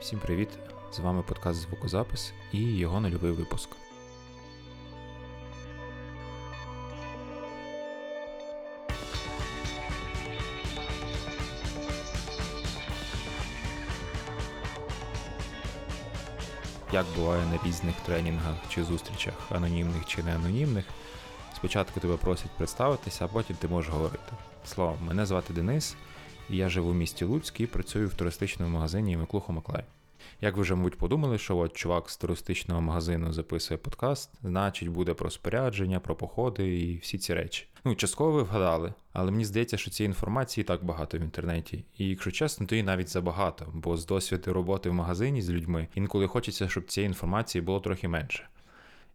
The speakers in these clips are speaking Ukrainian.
Всім привіт! З вами подкаст Звукозапис і його нульовий випуск. Як буває на різних тренінгах чи зустрічах, анонімних чи не анонімних, спочатку тебе просять представитися, а потім ти можеш говорити. Словом, мене звати Денис, я живу в місті Луцьк і працюю в туристичному магазині Миклухо Маклай. Як ви вже, мабуть, подумали, що от чувак з туристичного магазину записує подкаст, значить буде про спорядження, про походи і всі ці речі. Ну, частково ви вгадали, але мені здається, що цієї інформації так багато в інтернеті. І якщо чесно, то і навіть забагато, бо з досвіду роботи в магазині з людьми інколи хочеться, щоб цієї інформації було трохи менше.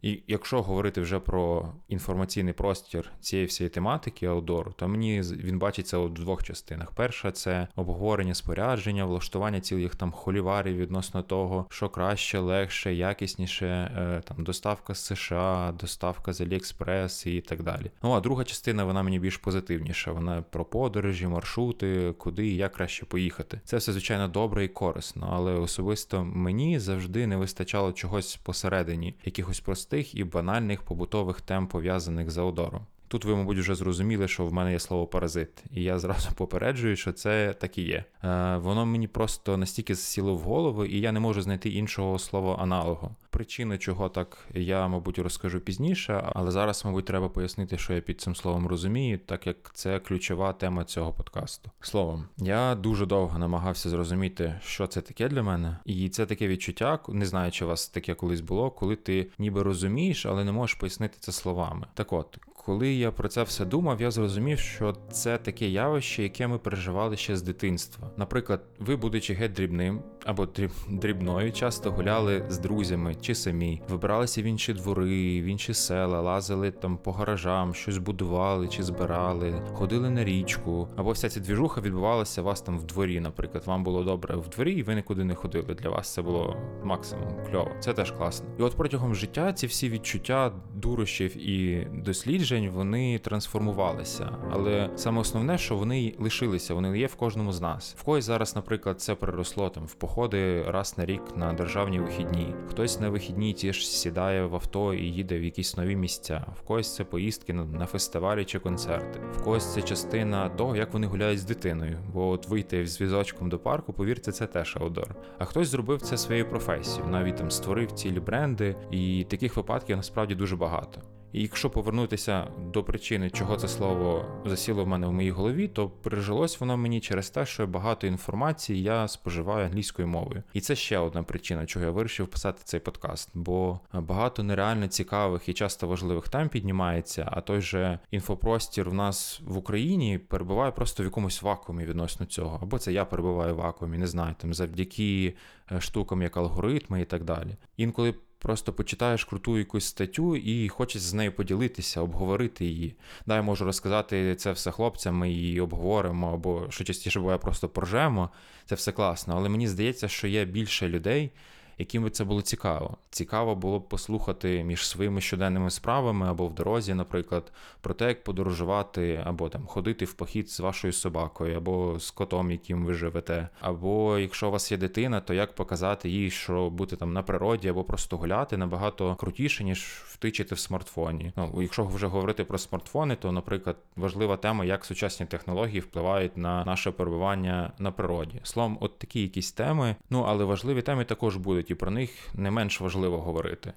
І якщо говорити вже про інформаційний простір цієї всієї тематики аудору, то мені він бачиться у двох частинах. Перша це обговорення спорядження, влаштування цілих там холіварів відносно того, що краще, легше, якісніше, е, там доставка з США, доставка з Аліекспрес і так далі. Ну а друга частина вона мені більш позитивніша. Вона про подорожі, маршрути, куди і як краще поїхати. Це все звичайно добре і корисно, але особисто мені завжди не вистачало чогось посередині, якихось простих простих і банальних побутових тем, пов'язаних з аудором. Тут ви, мабуть, вже зрозуміли, що в мене є слово паразит, і я зразу попереджую, що це так і є. Е, Воно мені просто настільки сіло в голову, і я не можу знайти іншого слова аналогу. Причини, чого так я, мабуть, розкажу пізніше, але зараз, мабуть, треба пояснити, що я під цим словом розумію, так як це ключова тема цього подкасту. Словом, я дуже довго намагався зрозуміти, що це таке для мене, і це таке відчуття, не знаю, чи у вас таке колись було, коли ти ніби розумієш, але не можеш пояснити це словами. Так от, коли я про це все думав, я зрозумів, що це таке явище, яке ми переживали ще з дитинства. Наприклад, ви, будучи геть дрібним або дрібною, часто гуляли з друзями чи самі, вибиралися в інші двори, в інші села, лазили там по гаражам, щось будували чи збирали, ходили на річку, або вся ця двіжуха відбувалася у вас там в дворі. Наприклад, вам було добре в дворі, і ви нікуди не ходили. Для вас це було максимум кльово. Це теж класно. І от протягом життя ці всі відчуття дурощів і досліджень вони трансформувалися. Але саме основне, що вони лишилися, вони є в кожному з нас. В когось зараз, наприклад, це переросло там в походи раз на рік на державні вихідні. Хтось на вихідні ті ж сідає в авто і їде в якісь нові місця. В когось це поїздки на фестивалі чи концерти. В когось це частина того, як вони гуляють з дитиною. Бо от вийти з візочком до парку, повірте, це теж аудор. А хтось зробив це своєю професією, навіть там створив цілі бренди, і таких випадків насправді дуже багато. Якщо повернутися до причини, чого це слово засіло в мене в моїй голові, то пережилось воно мені через те, що багато інформації я споживаю англійською мовою. І це ще одна причина, чого я вирішив писати цей подкаст, бо багато нереально цікавих і часто важливих тем піднімається, а той же інфопростір в нас в Україні перебуває просто в якомусь вакуумі відносно цього. Або це я перебуваю в вакуумі, не знаю, там завдяки е, штукам, як алгоритми і так далі. Інколи Просто почитаєш круту якусь статтю і хочеш з нею поділитися, обговорити її. Да, я можу розказати це все хлопцям, ми її обговоримо, або що частіше буває, просто поржемо. Це все класно. Але мені здається, що є більше людей, яким би це було цікаво. Цікаво було б послухати між своїми щоденними справами або в дорозі, наприклад, про те, як подорожувати, або там ходити в похід з вашою собакою, або з котом, яким ви живете. Або якщо у вас є дитина, то як показати їй, що бути там на природі, або просто гуляти набагато крутіше, ніж втичити в смартфоні. Ну, якщо вже говорити про смартфони, то, наприклад, важлива тема, як сучасні технології впливають на наше перебування на природі. Словом, от такі якісь теми. Ну але важливі теми також будуть і про них не менш важливо говорити.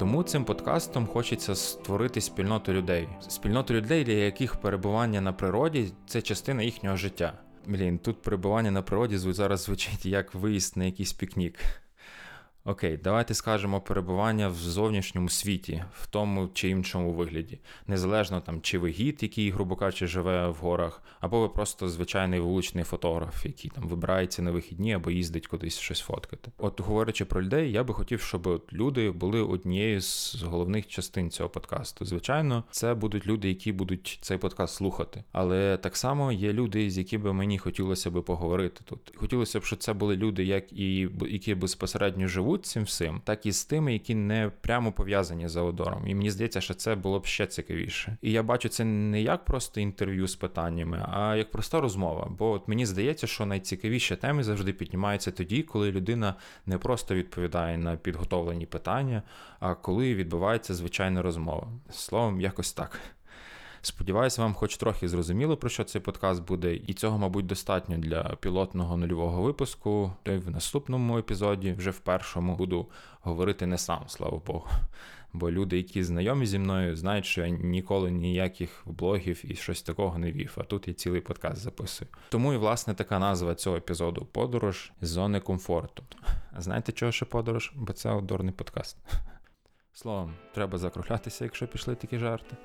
Тому цим подкастом хочеться створити спільноту людей, спільноту людей, для яких перебування на природі це частина їхнього життя. Блін, тут перебування на природі зараз звучить як виїзд на якийсь пікнік. Окей, давайте скажемо перебування в зовнішньому світі, в тому чи іншому вигляді. Незалежно там, чи ви гід, який, грубо кажучи, живе в горах, або ви просто звичайний вуличний фотограф, який там вибирається на вихідні або їздить кудись щось фоткати. От говорячи про людей, я би хотів, щоб люди були однією з головних частин цього подкасту. Звичайно, це будуть люди, які будуть цей подкаст слухати. Але так само є люди, з якими мені хотілося би поговорити тут. Хотілося б, щоб це були люди, як і які безпосередньо живуть цим всім, так і з тими, які не прямо пов'язані з аудором. І мені здається, що це було б ще цікавіше. І я бачу це не як просто інтерв'ю з питаннями, а як проста розмова. Бо от мені здається, що найцікавіші теми завжди піднімаються тоді, коли людина не просто відповідає на підготовлені питання, а коли відбувається звичайна розмова. Словом, якось так. Сподіваюся, вам хоч трохи зрозуміло, про що цей подкаст буде, і цього, мабуть, достатньо для пілотного нульового випуску. Та й в наступному епізоді, вже в першому, буду говорити не сам, слава Богу. Бо люди, які знайомі зі мною, знають, що я ніколи ніяких блогів і щось такого не вів. А тут я цілий подкаст записую. Тому і власне така назва цього епізоду подорож з зони комфорту. А знаєте, чого ще подорож? Бо це аудорний подкаст. Словом, треба закруглятися, якщо пішли такі жарти.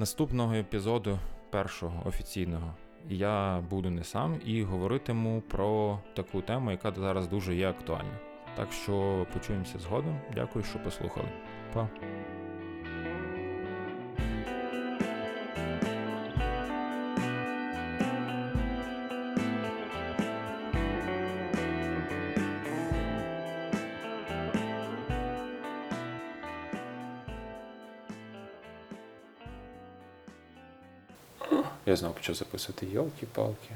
Наступного епізоду, першого офіційного, я буду не сам і говоритиму про таку тему, яка зараз дуже є актуальна. Так що почуємося згодом. Дякую, що послухали. Па. Я знову почав записувати йолки-палки.